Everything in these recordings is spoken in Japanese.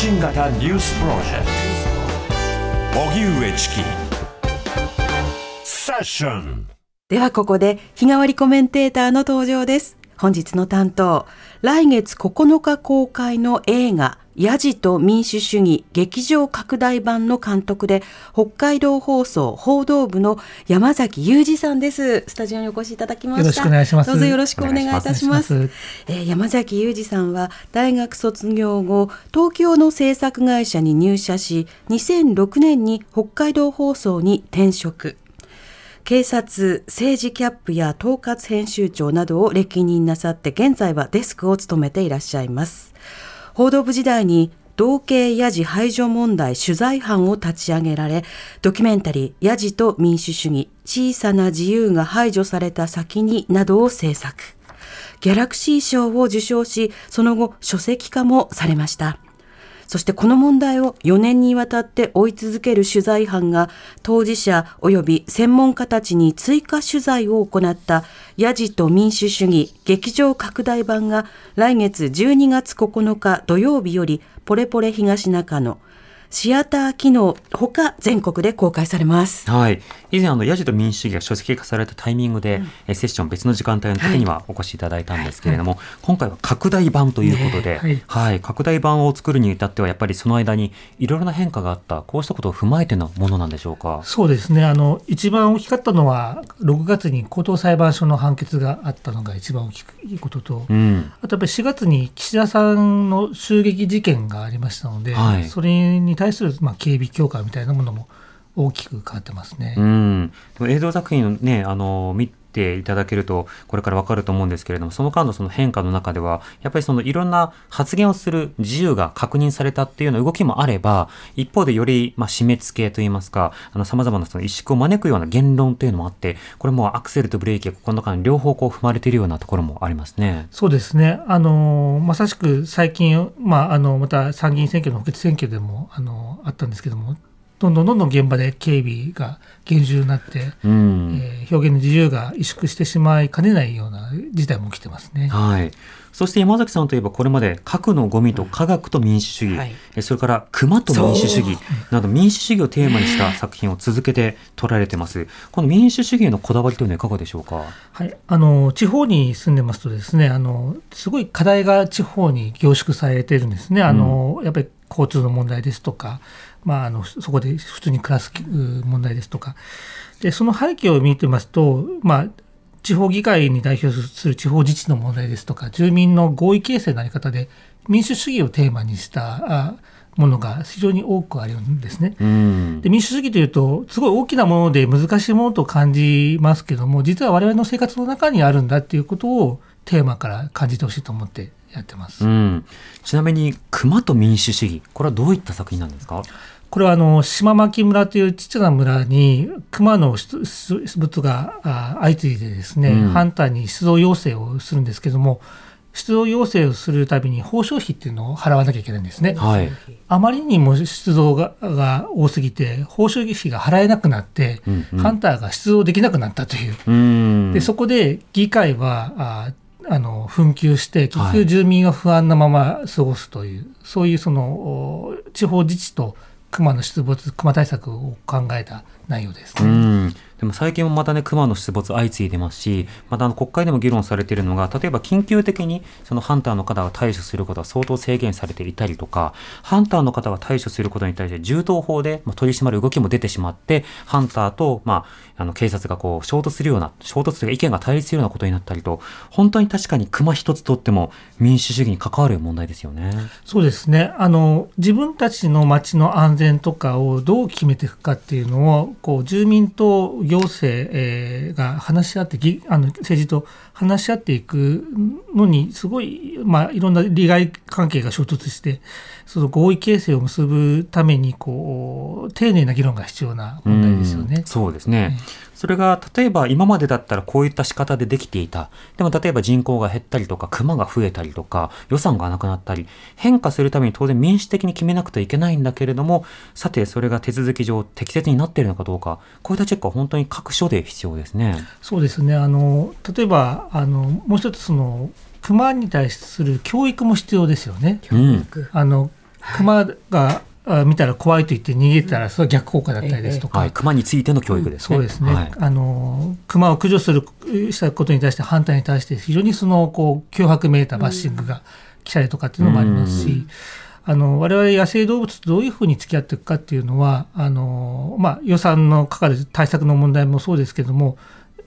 新型ニュースプロジェクト。荻上チキ。セッション。ではここで日替わりコメンテーターの登場です。本日の担当。来月9日公開の映画。ヤジと民主主義劇場拡大版の監督で北海道放送報道部の山崎裕二さんです。スタジオにお越しいただきました。よろしくお願いします。どうぞよろしくお願いいたします。えー、山崎裕二さんは大学卒業後東京の制作会社に入社し2006年に北海道放送に転職。警察、政治キャップや統括編集長などを歴任なさって現在はデスクを務めていらっしゃいます。報道部時代に同型ヤジ排除問題取材班を立ち上げられ、ドキュメンタリーヤジと民主主義、小さな自由が排除された先になどを制作。ギャラクシー賞を受賞し、その後書籍化もされました。そしてこの問題を4年にわたって追い続ける取材班が当事者及び専門家たちに追加取材を行ったヤジと民主主義劇場拡大版が来月12月9日土曜日よりポレポレ東中野シアター機能ほか全国で公開されます。はい。以前あのヤジと民主主義が書籍化されたタイミングで、うん、セッション別の時間帯の時にはお越しいただいたんですけれども、はい、今回は拡大版ということで、ねはい、はい、拡大版を作るに至ってはやっぱりその間にいろいろな変化があったこうしたことを踏まえてのものなんでしょうか？そうですね。あの一番大きかったのは6月に高等裁判所の判決があったのが一番大きいことと、うん、あとやっぱり4月に岸田さんの襲撃事件がありましたので、はい、それに対するまあ警備強化みたいなものも大きく変わってますね。うん。映像作品をね、あの、見ていただけると、これからわかると思うんですけれども、その間のその変化の中では、やっぱりそのいろんな発言をする自由が確認されたっていうような動きもあれば、一方でより、まあ、締め付けといいますか、あの、様々なその萎縮を招くような言論というのもあって、これもアクセルとブレーキがこの間両方こう踏まれているようなところもありますね。そうですね。あの、まさしく最近、まあ、あの、また参議院選挙の補欠選挙でも、あの、あったんですけども、どんどんどんどん現場で警備が厳重になって、うん、えー、表現の自由が萎縮してしまいかねないような事態も起きてますね。はい。そして山崎さんといえばこれまで核のゴミと科学と民主主義、はい、それから熊と民主主義など民主主義をテーマにした作品を続けて撮られてます。この民主主義へのこだわりというのはいかがでしょうか？はい、あの地方に住んでますとですね、あのすごい課題が地方に凝縮されているんですね。あの、うん、やっぱり交通の問題ですとか、まあ、あのそこで普通に暮らす問題ですとかでその背景を見てますと、まあ、地方議会に代表する地方自治の問題ですとか住民の合意形成のあり方で民主主義をテーマにしたものが非常に多くあるんですね。で民主主義というとすごい大きなもので難しいものと感じますけども実は我々の生活の中にあるんだっていうことをテーマから感じてほしいと思ってやってます、うん、ちなみに熊と民主主義これはどういった作品なんですか？これはあの島牧村というちっちゃな村に熊の出没が相次いでですね、うん、ハンターに出動要請をするんですけども出動要請をするたびに報奨費っていうのを払わなきゃいけないんですね。はい、あまりにも出動がが多すぎて報奨費が払えなくなって、うんうん、ハンターが出動できなくなったという。うでそこで議会はああの紛糾して結局住民は不安なまま過ごすという、はい、そういうその地方自治と熊の出没熊対策を考えた内容です、ね、でも最近もまたね、熊の出没相次いでますし、またあの国会でも議論されているのが、例えば緊急的にそのハンターの方が対処することは相当制限されていたりとか、ハンターの方が対処することに対して銃刀法で取り締まる動きも出てしまって、ハンターと、まあ、あの警察がこう衝突するような、衝突というか意見が対立するようなことになったりと、本当に確かに熊一つとっても民主主義に関わる問題ですよね。そうですね。あの、自分たちの街の安全とかをどう決めていくかっていうのを、こう、住民と行政、えー、が話し合ってぎあの政治と話し合っていくのにすごい、まあ、いろんな利害関係が衝突してその合意形成を結ぶためにこう丁寧な議論が必要な問題ですよね。うそうですね、それが例えば今までだったらこういった仕方でできていたでも例えば人口が減ったりとか熊が増えたりとか予算がなくなったり変化するために当然民主的に決めなくてはいけないんだけれどもさてそれが手続き上適切になっているのかどうかこういったチェックは本当に各所で必要ですね。そうですねあの例えばあのもう一つその熊に対する教育も必要ですよね。うん、あの熊が見たら怖いと言って逃げたらそれは逆効果だったりですとか、はい、熊についての教育ですね。そうですね、はい、あの熊を駆除するしたことに対して反対に対して非常にそのこう脅迫めいたバッシングが来たりとかっていうのもありますし。あの我々野生動物とどういうふうに付き合っていくかっていうのはあの、まあ、予算のかかる対策の問題もそうですけども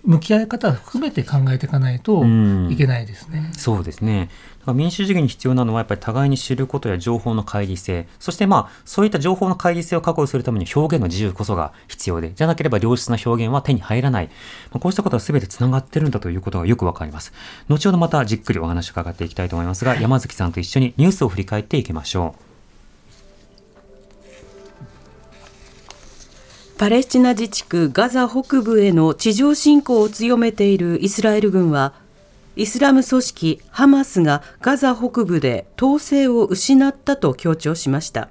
向き合い方を含めて考えていかないといけないですね。うそうですね。だから民主主義に必要なのはやっぱり互いに知ることや情報の乖離性、そしてまあそういった情報の乖離性を確保するために表現の自由こそが必要で、じゃなければ良質な表現は手に入らない。まあ、こうしたことは全てつながってるんだということがよくわかります。後ほどまたじっくりお話を伺っていきたいと思いますが、山崎さんと一緒にニュースを振り返っていきましょう。パレスチナ自治区ガザ北部への地上侵攻を強めているイスラエル軍はイスラム組織ハマスがガザ北部で統制を失ったと強調しました。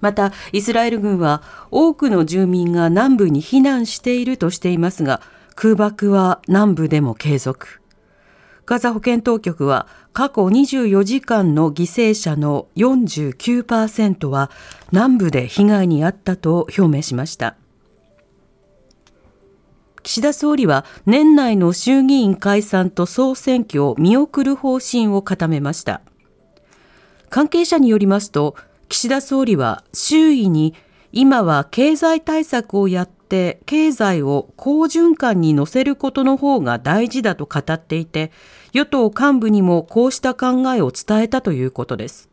またイスラエル軍は多くの住民が南部に避難しているとしていますが空爆は南部でも継続。ガザ保健当局は過去24時間の犠牲者の49%は南部で被害に遭ったと表明しました。岸田総理は年内の衆議院解散と総選挙を見送る方針を固めました。関係者によりますと岸田総理は周囲に今は経済対策をやって経済を好循環に乗せることの方が大事だと語っていて与党幹部にもこうした考えを伝えたということです。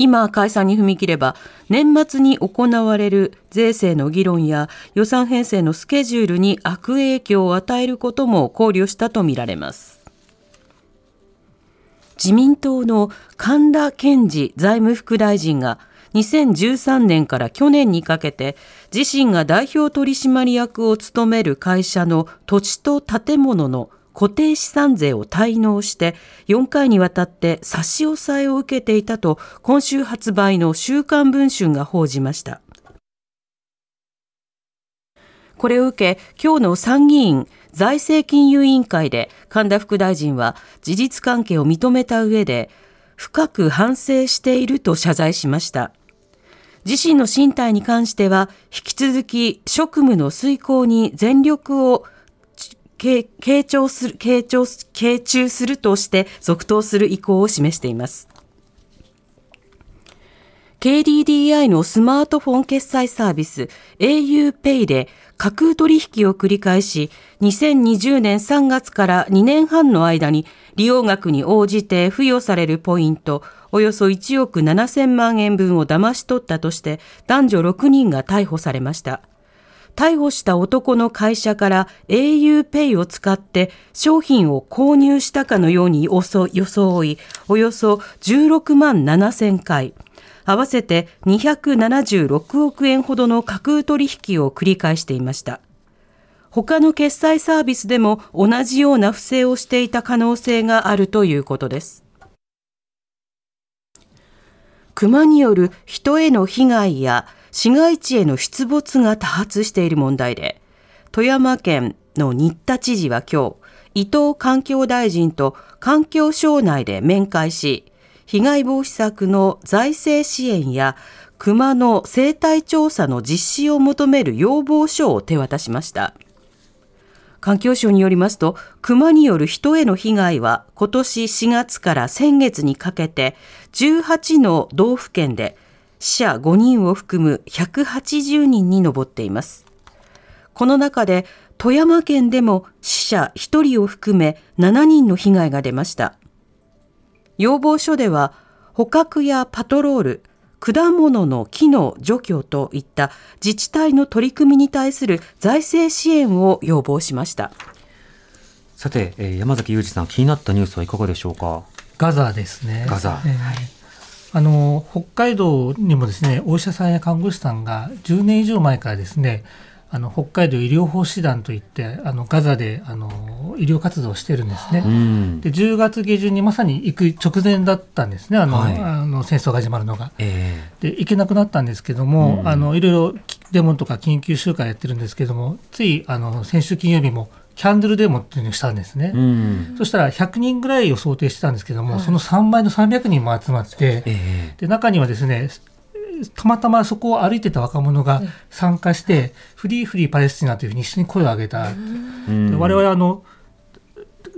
今解散に踏み切れば年末に行われる税制の議論や予算編成のスケジュールに悪影響を与えることも考慮したとみられます自民党の神田健二財務副大臣が2013年から去年にかけて自身が代表取締役を務める会社の土地と建物の固定資産税を滞納して4回にわたって差し押さえを受けていたと今週発売の週刊文春が報じました。これを受け、今日の参議院財政金融委員会で神田副大臣は事実関係を認めた上で深く反省していると謝罪しました。自身の身体に関しては引き続き職務の遂行に全力を傾聴する、傾聴、傾注するとして続投する意向を示しています。KDDI のスマートフォン決済サービス auPay で架空取引を繰り返し、2020年3月から2年半の間に利用額に応じて付与されるポイントおよそ1億7000万円分を騙し取ったとして男女6人が逮捕されました。逮捕した男の会社から auPay を使って商品を購入したかのように装い、およそ16万7000回、合わせて276億円ほどの架空取引を繰り返していました。他の決済サービスでも同じような不正をしていた可能性があるということです。熊による人への被害や市街地への出没が多発している問題で、富山県の新田知事は今日、伊藤環境大臣と環境省内で面会し、被害防止策の財政支援や熊の生態調査の実施を求める要望書を手渡しました。環境省によりますと、熊による人への被害は今年4月から先月にかけて18の道府県で死者5人を含む180人に上っています。この中で富山県でも死者1人を含め7人の被害が出ました。要望書では捕獲やパトロール、果物の木の除去といった自治体の取り組みに対する財政支援を要望しました。さて、えー山崎裕二さん、気になったニュースはいかがでしょうか？ガザですね。ガザえーあの北海道にもですねお医者さんや看護師さんが10年以上前からですねあの北海道医療奉仕団といってあのガザであの医療活動をしてるんですね。うん。で10月下旬にまさに行く直前だったんですねあの、はいあの戦争が始まるのが。えで行けなくなったんですけども、うんあのいろいろデモとか緊急集会やってるんですけどもついあの先週金曜日もキャンドルデモっていうのをしたんですね。えうん。そしたら100人ぐらいを想定してたんですけども、その3倍の300人も集まって、えで中にはですねたまたまそこを歩いてた若者が参加して、フリーフリーパレスチナというふうに一緒に声を上げた、我々あの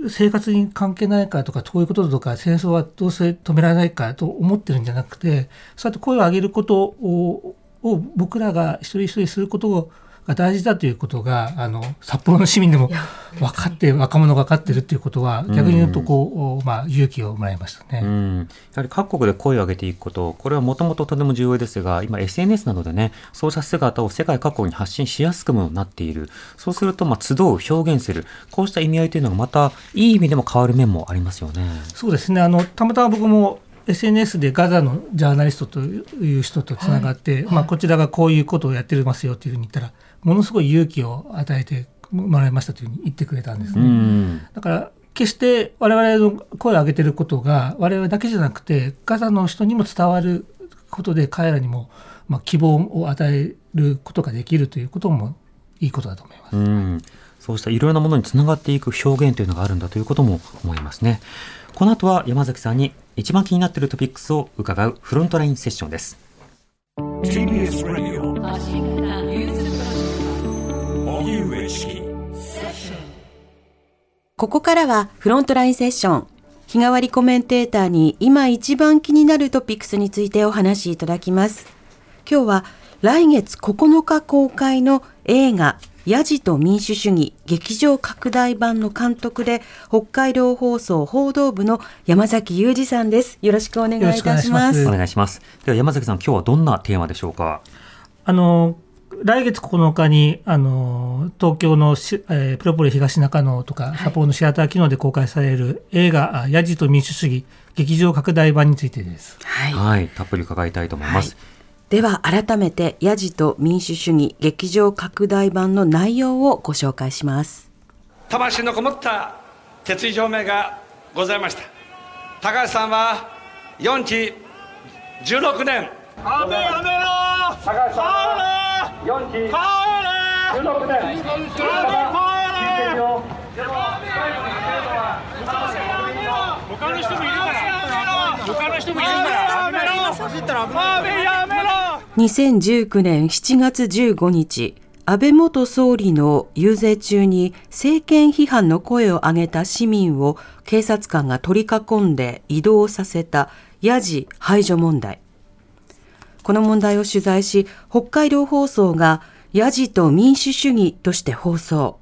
生活に関係ないからとか遠いこととか戦争はどうせ止められないからと思ってるんじゃなくてそうやって声を上げることをを僕らが一人一人することが大事だということがあの札幌の市民でも分かって若者が分かってるっていうことは逆に言うとこう、まあ、勇気をもらいましたね。うん、やはり各国で声を上げていくこと、これはもともととても重要ですが、今 SNS などでね、そうした姿を世界各国に発信しやすくもなっている。そうすると、まあ、集う、表現する、こうした意味合いというのがまたいい意味でも変わる面もありますよね。そうですねあのたまたま僕も SNS でガザのジャーナリストという人とつながって、まあ、こちらがこういうことをやってますよというふうに言ったらものすごい勇気を与えてもらいましたというふうに言ってくれたんですうね。ん。だから決して我々の声を上げてることが我々だけじゃなくてガザの人にも伝わることで彼らにもまあ希望を与えることができるということもいいことだと思います。うん。そうしたいろいろなものにつながっていく表現というのがあるんだということも思いますね。この後は山崎さんに一番気になっているトピックスを伺うフロントラインセッションです。ここからはフロントラインセッション。日替わりコメンテーターに今一番気になるトピックスについてお話しいただきます。今日は来月9日公開の映画ヤジと民主主義劇場拡大版の監督で北海道放送報道部の山崎裕二さんです。よろしくお願いいたしますいし。お願いします。では山崎さん、今日はどんなテーマでしょうか？あの来月9日にあの東京のし、えープロポリ東中野とか札幌のシアター機能で公開される映画「あヤジと民主主義」劇場拡大版についてです。はい。はい、たっぷり伺いたいと思います。では改めてヤジと民主主義劇場拡大版の内容をご紹介します。魂のこもった決意表明がございました高橋さんは4期16年やめやめろ高橋さんは4期。16年帰れ他の人もいるから他の人もいるからやめろやめろ2019年7月15日、安倍元総理の遊説中に政権批判の声を上げた市民を警察官が取り囲んで移動させたヤジ排除問題。この問題を取材し、北海道放送がヤジと民主主義として放送。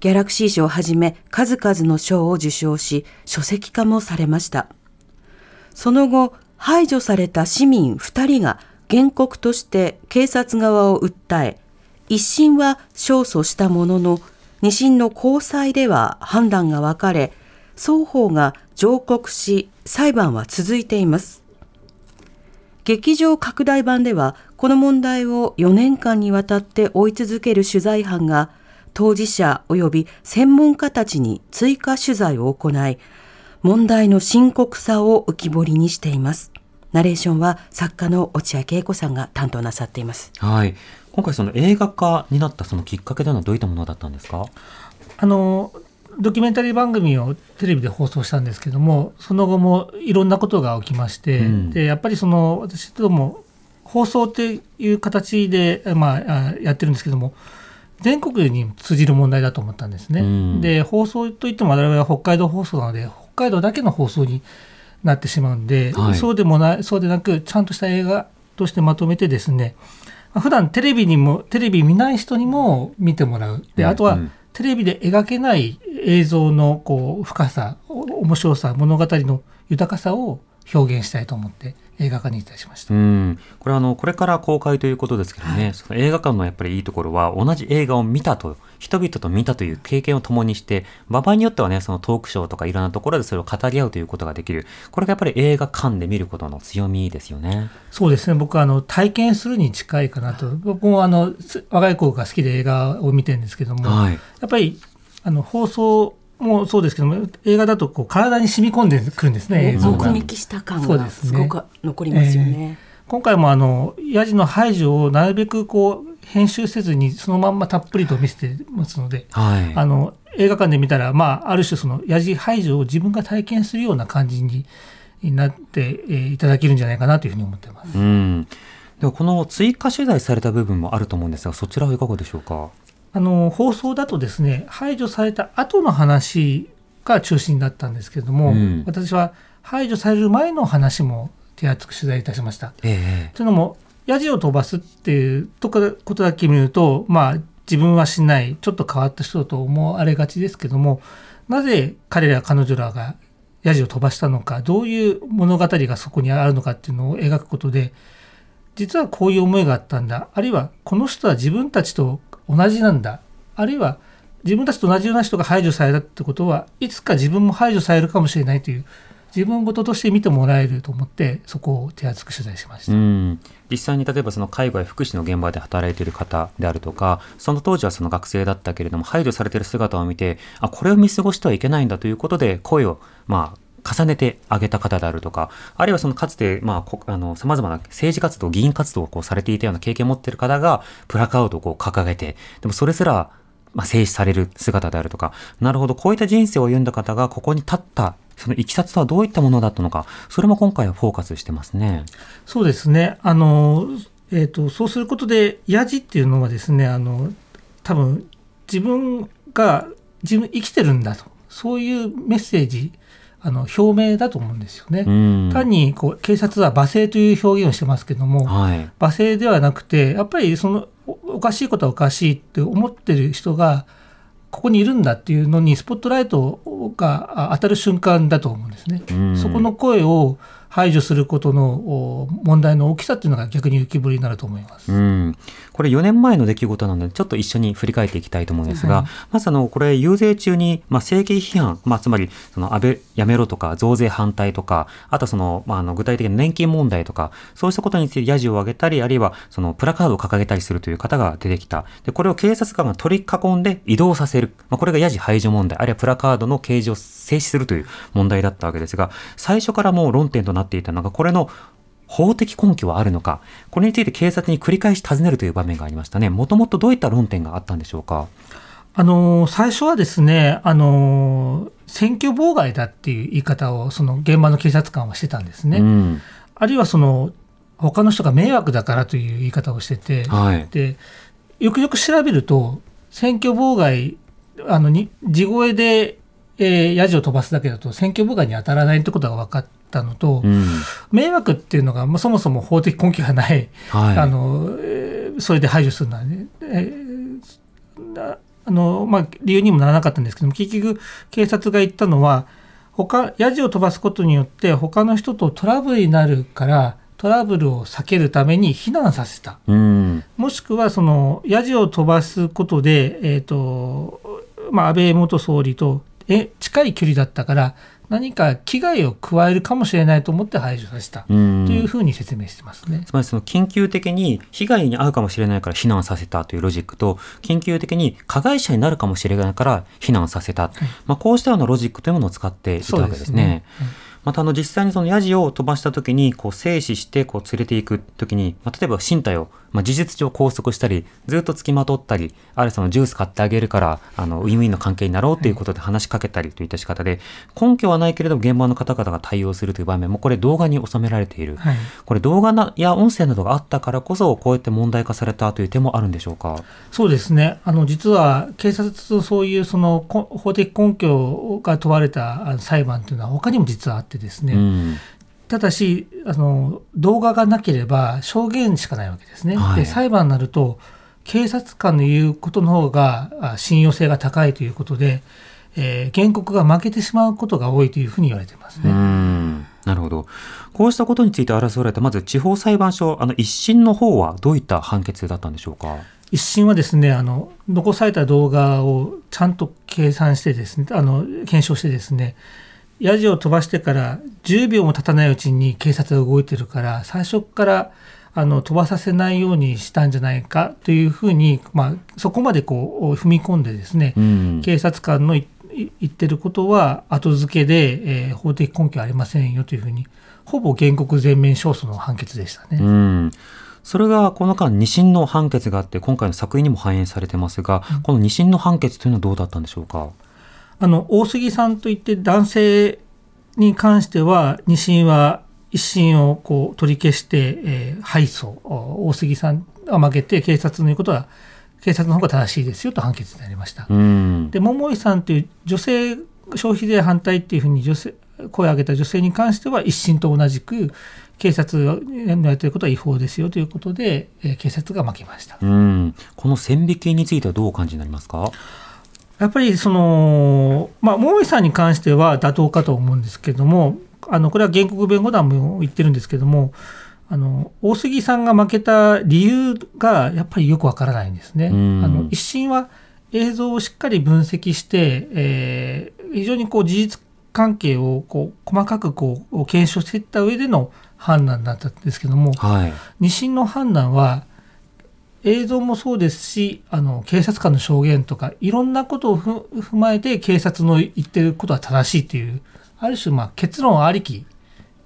ギャラクシー賞をはじめ数々の賞を受賞し、書籍化もされました。その後、排除された市民2人が原告として警察側を訴え、一審は勝訴したものの、二審の高裁では判断が分かれ、双方が上告し、裁判は続いています。劇場拡大版では、この問題を4年間にわたって追い続ける取材班が、当事者及び専門家たちに追加取材を行い、問題の深刻さを浮き彫りにしています。ナレーションは作家の落合恵子さんが担当なさっています。はい。今回その映画化になったそのきっかけというのはどういったものだったんですか？あのドキュメンタリー番組をテレビで放送したんですけどもその後もいろんなことが起きまして、うん。でやっぱりその私ども放送っていう形で、まあ、あやってるんですけども全国に通じる問題だと思ったんですね。うん。で放送といっても我々は北海道放送なので北海道だけの放送になってしまうんで、はい。そうでもないそうでなくちゃんとした映画としてまとめてですねまあ普段テレビにもテレビ見ない人にも見てもらう。であとは、テレビで描けない映像のこう深さ面白さ物語の豊かさを表現したいと思って映画化にいたしました。うん、これはあのこれから公開ということですけどね、その映画館のやっぱりいいところは同じ映画を見たと人々と見たという経験を共にして場合によってはねそのトークショーとかいろんなところでそれを語り合うということができる。これがやっぱり映画館で見ることの強みですよね。そうですね。僕はあの体験するに近いかなと。僕もあのす若い子が好きで映画を見てるんですけども、はい、やっぱりあの放送もそうですけども映画だとこう体に染み込んでくるんですね目撃した感がそうですごく残りますよね。今回もあのヤジの排除をなるべくこう編集せずにそのまんまたっぷりと見せてますので、はい、あの映画館で見たら、まあ、ある種そのヤジ排除を自分が体験するような感じになって、えーいただけるんじゃないかなというふうに思ってます。うんではこの追加取材された部分もあると思うんですがそちらはいかがでしょうか？あの放送だとですね排除された後の話が中心だったんですけれども、うん。私は排除される前の話も手厚く取材いたしました。ええ。というのもヤジを飛ばすっていうとこことだけ見るとまあ自分はしないちょっと変わった人だと思われがちですけどもなぜ彼ら彼女らがヤジを飛ばしたのかどういう物語がそこにあるのかっていうのを描くことで実はこういう思いがあったんだ。あるいはこの人は自分たちと同じなんだあるいは自分たちと同じような人が排除されたってことはいつか自分も排除されるかもしれないという自分事として見てもらえると思ってそこを手厚く取材しました。実際に例えばその介護や福祉の現場で働いている方であるとかその当時はその学生だったけれども排除されている姿を見てあこれを見過ごしてはいけないんだということで声をまあ重ねてあげた方であるとかあるいはそのかつてまああの様々な政治活動議員活動をこうされていたような経験を持っている方がプラカードをこう掲げてでもそれすらまあ、静止される姿であるとか、なるほど、こういった人生を歩んだ方がここに立った、そのいきさつとはどういったものだったのか、それも今回はフォーカスしてますね。そうですね。あの、えっ、と、そうすることで、ヤジっていうのはですね、あの、多分、自分が、自分生きてるんだと。そういうメッセージ、あの、表明だと思うんですよね。うん。単に、こう、警察は罵声という表現をしてますけども、はい。罵声ではなくて、やっぱりその、おおかしいことはおかしいって思ってる人が、ここにいるんだっていうのにスポットライトがあ当たる瞬間だと思うんですね。うんそこの声を排除することのお問題の大きさっていうのが逆に浮き彫りになると思います。うん、これ4年前の出来事なのでちょっと一緒に振り返っていきたいと思うんですが、はいまずあのこれ遊説中に、まあ、政権批判、まあ、つまりその安倍やめろとか増税反対とかあとその、まあ、あの具体的な年金問題とかそうしたことについてヤジを上げたりあるいはそのプラカードを掲げたりするという方が出てきた。でこれを警察官が取り囲んで移動させる、まあ、これがヤジ排除問題。あるいはプラカードの掲示を制止するという問題だったわけですが最初からもう論点となっていたのがこれの法的根拠はあるのか、これについて警察に繰り返し尋ねるという場面がありましたね。もともとどういった論点があったんでしょうか？あの最初はですね、あの選挙妨害だっていう言い方をその現場の警察官はしてたんですね。うん。あるいはその他の人が迷惑だからという言い方をしてて、はい。でよくよく調べると選挙妨害あのに地声で、えー、ヤジを飛ばすだけだと選挙妨害に当たらないってことが分かったのと、うん。迷惑っていうのが、まあ、そもそも法的根拠がない、はい。あのえーそれで排除するのはね、えーなあのまあ、理由にもならなかったんですけども結局警察が言ったのは他ヤジを飛ばすことによって他の人とトラブルになるからトラブルを避けるために避難させた。うん。もしくはそのヤジを飛ばすことで、えーとまあ、安倍元総理とえ近い距離だったから何か危害を加えるかもしれないと思って排除させたとうん。いうふうに説明してますね。つまりその緊急的に被害に遭うかもしれないから避難させたというロジックと、緊急的に加害者になるかもしれないから避難させた。まあ、こうしたようなロジックというものを使っていたわけですね。またあの実際にそのヤジを飛ばした時にこう制止してこう連れていく時に、まあ、例えば身体を、まあ、事実上拘束したりずっと付きまとったりあるいはそのジュース買ってあげるからあのウィンウィンの関係になろうということで話しかけたりといった仕方で根拠はないけれども現場の方々が対応するという場面もこれ動画に収められている、はい。これ動画なや音声などがあったからこそこうやって問題化されたという点もあるんでしょうか？そうですね。あの実は警察とそういうそのこ法的根拠が問われた裁判というのは他にも実はあってですね、うんただしあの動画がなければ証言しかないわけですね。はいで裁判になると警察官の言うことの方があ信用性が高いということで、えー原告が負けてしまうことが多いというふうに言われてますうね。んなるほど。こうしたことについて争われた、まず地方裁判所、あの一審の方はどういった判決だったんでしょうか？一審はですねあの残された動画をちゃんと計算してですねあの検証してですねヤジを飛ばしてから10秒も経たないうちに警察が動いてるから最初からあの飛ばさせないようにしたんじゃないかというふうに、まあ、そこまでこう踏み込んでですね、うん警察官の言ってることは後付けで、えー法的根拠ありませんよというふうにほぼ原告全面勝訴の判決でしたね。うん。それがこの間二審の判決があって今回の作品にも反映されてますが、この二審の判決というのはどうだったんでしょうか？あの大杉さんといって男性に関しては二審は一審をこう取り消して、えー敗訴お大杉さんが負けて警察の言うことは警察の方が正しいですよと判決になりました。うん。で桃井さんという女性消費税反対っていうふうに女性声を上げた女性に関しては一審と同じく警察のやってることは違法ですよということで、えー警察が負けました。うん。この線引きについてはどうお感じになりますか？やっぱりその、まあ、桃井さんに関しては妥当かと思うんですけれども、あのこれは原告弁護団も言ってるんですけども、あの大杉さんが負けた理由がやっぱりよくわからないんですね。あうんの一審は映像をしっかり分析して、えー非常にこう事実関係をこう細かくこう検証していった上での判断だったんですけども、はい。二審の判断は映像もそうですしあの警察官の証言とかいろんなことをふ踏まえて警察の言ってることは正しいというある種まあ結論ありき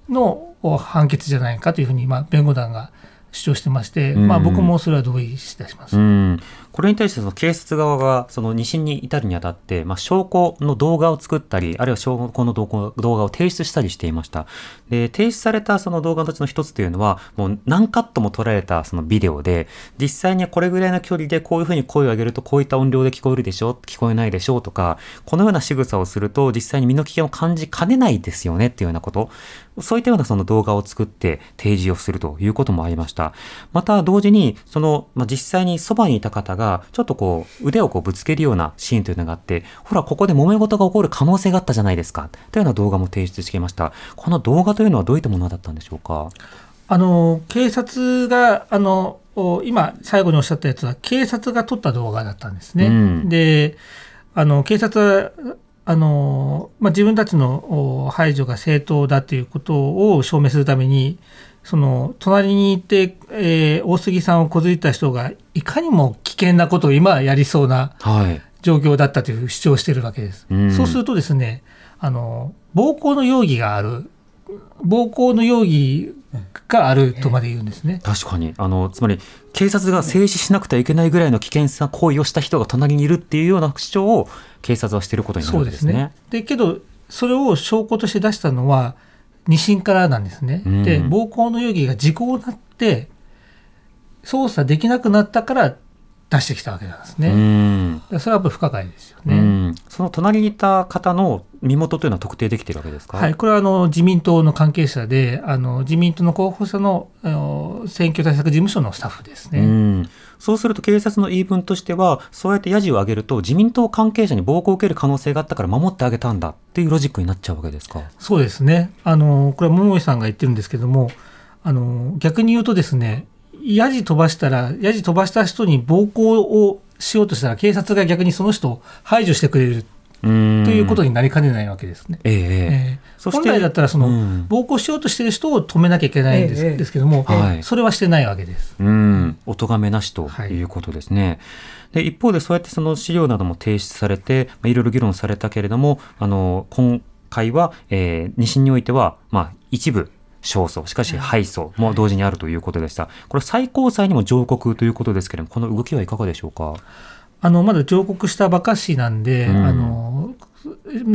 の判決じゃないかというふうにまあ弁護団が主張してまして、うんまあ、僕もそれは同意いたします。うん、これに対してその警察側がその二審に至るにあたって、まあ、証拠の動画を作ったり、あるいは証拠の動画を提出したりしていました。で、提出されたその動画のうちの一つというのは、もう何カットも撮られたそのビデオで、実際にこれぐらいの距離でこういうふうに声を上げるとこういった音量で聞こえるでしょ？う聞こえないでしょ？うとか、このような仕草をすると実際に身の危険を感じかねないですよね？っていうようなこと。そういったようなその動画を作って提示をするということもありました。また同時に、その、まあ、実際にそばにいた方が、ちょっとこう、腕をこうぶつけるようなシーンというのがあって、ほら、ここで揉め事が起こる可能性があったじゃないですか。というような動画も提出していました。この動画というのはどういったものだったんでしょうか？あの警察があのお今最後におっしゃったやつは警察が撮った動画だったんですね。うんであの警察はあの、まあ、自分たちのお排除が正当だということを証明するためにその隣にいて、えー大杉さんを小づいた人がいかにも危険なことを今やりそうなはい。状況だったという主張をしているわけです。うんそうするとですねあの暴行の容疑がある暴行の容疑があるとまで言うんですね。確かに。あの、つまり、警察が静止しなくてはいけないぐらいの危険な行為をした人が隣にいるっていうような主張を警察はしていることになるそうですすね。。でけどそれを証拠として出したのは二審からなんですね。うんで暴行の容疑が時効になって捜査できなくなったから出してきたわけなんですね。それはやっぱり不可解ですよね。うん。その隣にいた方の身元というのは特定できているわけですか？はい、これはあの自民党の関係者であの自民党の候補者のあの選挙対策事務所のスタッフですね。うん、そうすると警察の言い分としては、そうやってヤジを上げると、自民党関係者に暴行を受ける可能性があったから守ってあげたんだっていうロジックになっちゃうわけですか？そうですね。あの、これは桃井さんが言ってるんですけども、あの、逆に言うとですね、ヤジ飛ばしたら、ヤジ飛ばした人に暴行をしようとしたら、警察が逆にその人を排除してくれる。ということになりかねないわけですね。ええええ。えー本来だったらその、うん。暴行しようとしている人を止めなきゃいけないんです,、ええですけども、はい。それはしてないわけです。うん、お咎めなしとはい。いうことですね。で一方でそうやってその資料なども提出されて、まあ、いろいろ議論されたけれども、あの今回は、えー、2審においては、まあ、一部勝訴、しかし敗訴も同時にあるということでした。これ最高裁にも上告ということですけれども、この動きはいかがでしょうか？あの、まだ上告したばかしなんで、うんあの、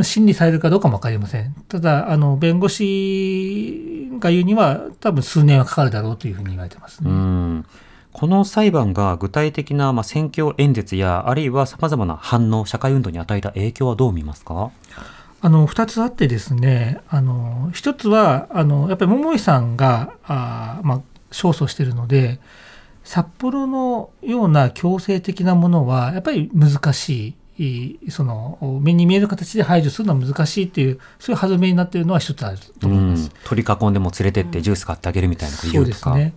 審理されるかどうかもわかりません。ただ、あの、弁護士が言うには、多分数年はかかるだろうというふうに言われてますうね。んこの裁判が具体的な、まあ、選挙演説や、あるいは様々な反応、社会運動に与えた影響はどう見ますか？あの、二つあってですね、あの、一つは、あの、やっぱり桃井さんが、あーまあ、勝訴しているので、札幌のような強制的なものは、やっぱり難しその目に見える形で排除するのは難しいっていうそういう歯止めになっているのは一つあると思います。うん、取り囲んでも連れてってジュース買ってあげるみたいなこと言うとか。そうですね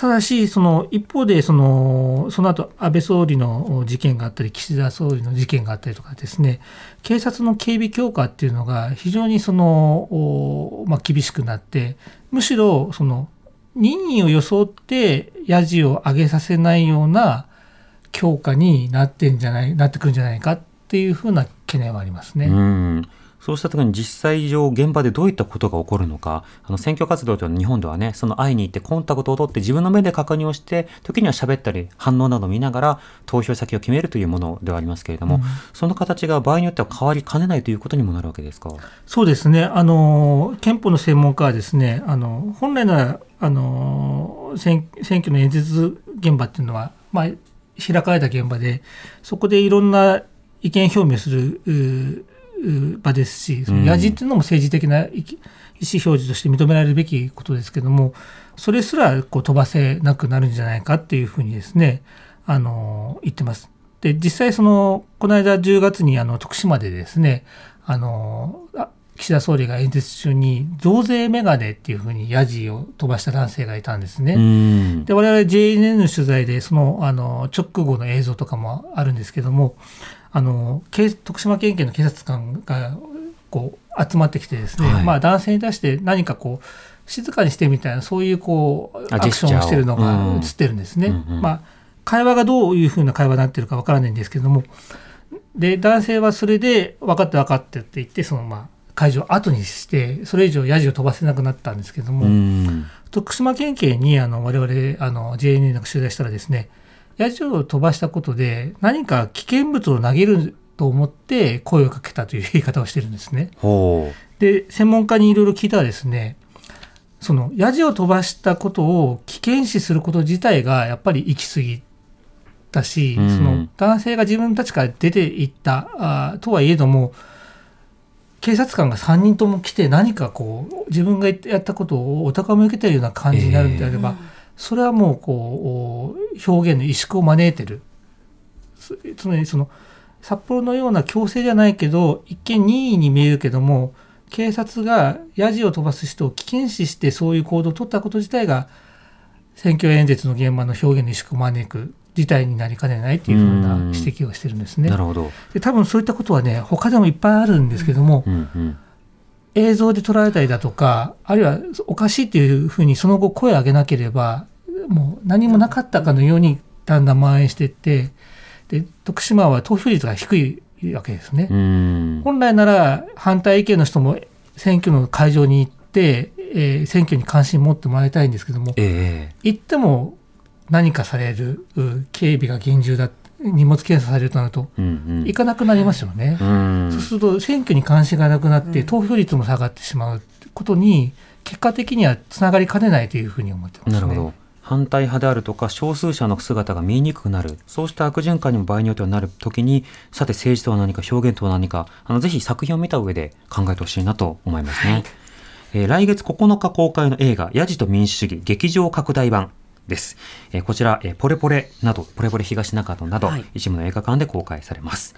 ただし、その一方でその、その後安倍総理の事件があったり、岸田総理の事件があったりとかですね、警察の警備強化っていうのが非常にその、まあ、厳しくなって、むしろその任意を装ってヤジを上げさせないような強化になってんじゃないなってくるんじゃないかっていうふうな懸念はありますね。うんそうした時に実際上現場でどういったことが起こるのか、あの選挙活動というのは日本ではね、その会いに行ってコンタクトを取って自分の目で確認をして、時には喋ったり反応などを見ながら投票先を決めるというものではありますけれども、うんその形が場合によっては変わりかねないということにもなるわけですか？そうですね。あの、憲法の専門家はですね、あの、本来なら、あの、選選挙の演説現場っていうのは、まあ、開かれた現場で、そこでいろんな意見表明する場ですし、そのやじっていうのも政治的な意思表示として認められるべきことですけども、それすらこう飛ばせなくなるんじゃないかっていうふうにですね、あの、言ってます。で、実際その、この間10月にあの、徳島でですね、あの、あ岸田総理が演説中に増税メガネっていうふうにヤジを飛ばした男性がいたんですね。うんで我々 JNN の取材でそのあの直後の映像とかもあるんですけどもあの警徳島県警の警察官がこう集まってきてですね、はい。まあ、男性に対して何かこう静かにしてみたいなそういうこうあアクションをしてるのが映ってるんですね。うんうん。まあ、会話がどういうふうな会話になってるかわからないんですけどもで男性はそれで分かって分かってって言ってそのまあ会場を後にしてそれ以上ヤジを飛ばせなくなったんですけども、うん。徳島県警にあの我々あの JNN が取材したらですねヤジを飛ばしたことで何か危険物を投げると思って声をかけたという言い方をしてるんですね。ほで専門家にいろいろ聞いたらですねそのヤジを飛ばしたことを危険視すること自体がやっぱり行き過ぎたし、うん。その男性が自分たちから出ていったあとはいえども警察官が3人とも来て何かこう自分がやったことをお高め受けてるような感じになるんであれば、それはもうこう表現の萎縮を招いてるつつまりその札幌のような強制じゃないけど一見任意に見えるけども警察がヤジを飛ばす人を危険視してそういう行動を取ったこと自体が選挙演説の現場の表現の萎縮を招く事態になりかねないというふうな指摘をしてるんですう、ねな。るほど。で多分そういったことはね他でもいっぱいあるんですけども、うんうん映像で捉えたりだとかあるいはおかしいっていうふうにその後声を上げなければもう何もなかったかのようにだんだん蔓延していってで徳島は投票率が低いわけですね。うん本来なら反対意見の人も選挙の会場に行って、えー選挙に関心持ってもらいたいんですけどもええ行っても何かされるう警備が厳重だ荷物検査されるとなるとうんうん行かなくなりますよね。うんそうすると選挙に関心がなくなって投票率も下がってしまうことに結果的にはつながりかねないというふうに思ってますね。なるほど。反対派であるとか少数者の姿が見えにくくなる。そうした悪循環にも場合によってはなる時にさて政治とは何か表現とは何か。あのぜひ作品を見た上で考えてほしいなと思いますね、えー来月9日公開の映画「ヤジと民主主義劇場拡大版」です、えーこちら、えーポレポレなどポレポレ東中野など、はい。一部の映画館で公開されます、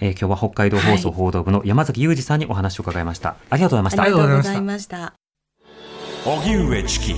えー今日は北海道放送報道部の山崎裕二さんにお話を伺いました。ありがとうございました。ありがとうございました。荻上チキ